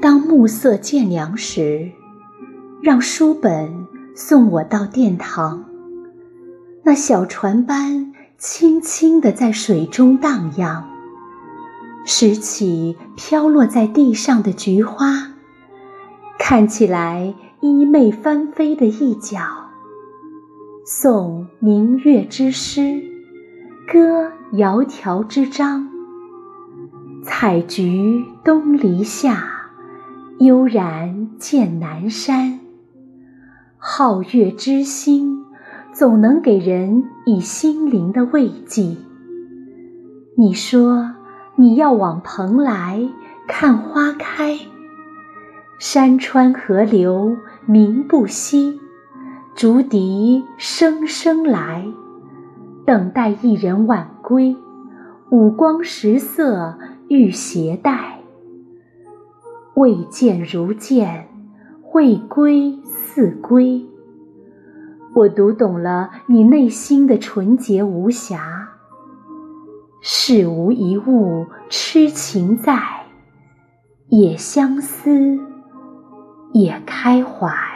当暮色渐凉时，让书本送我到殿堂。那小船般轻轻地在水中荡漾，拾起飘落在地上的菊花，看起来衣袂翻飞的一角，送明月之诗。歌窈窕之章。采菊东篱下，悠然见南山。皓月之星。总能给人以心灵的慰藉。你说你要往蓬莱看花开，山川河流名不息，竹笛声声来，等待一人晚归，五光十色欲携带。未见如见，未归似归。我读懂了你内心的纯洁无瑕，事无一物痴情在，也相思，也开怀。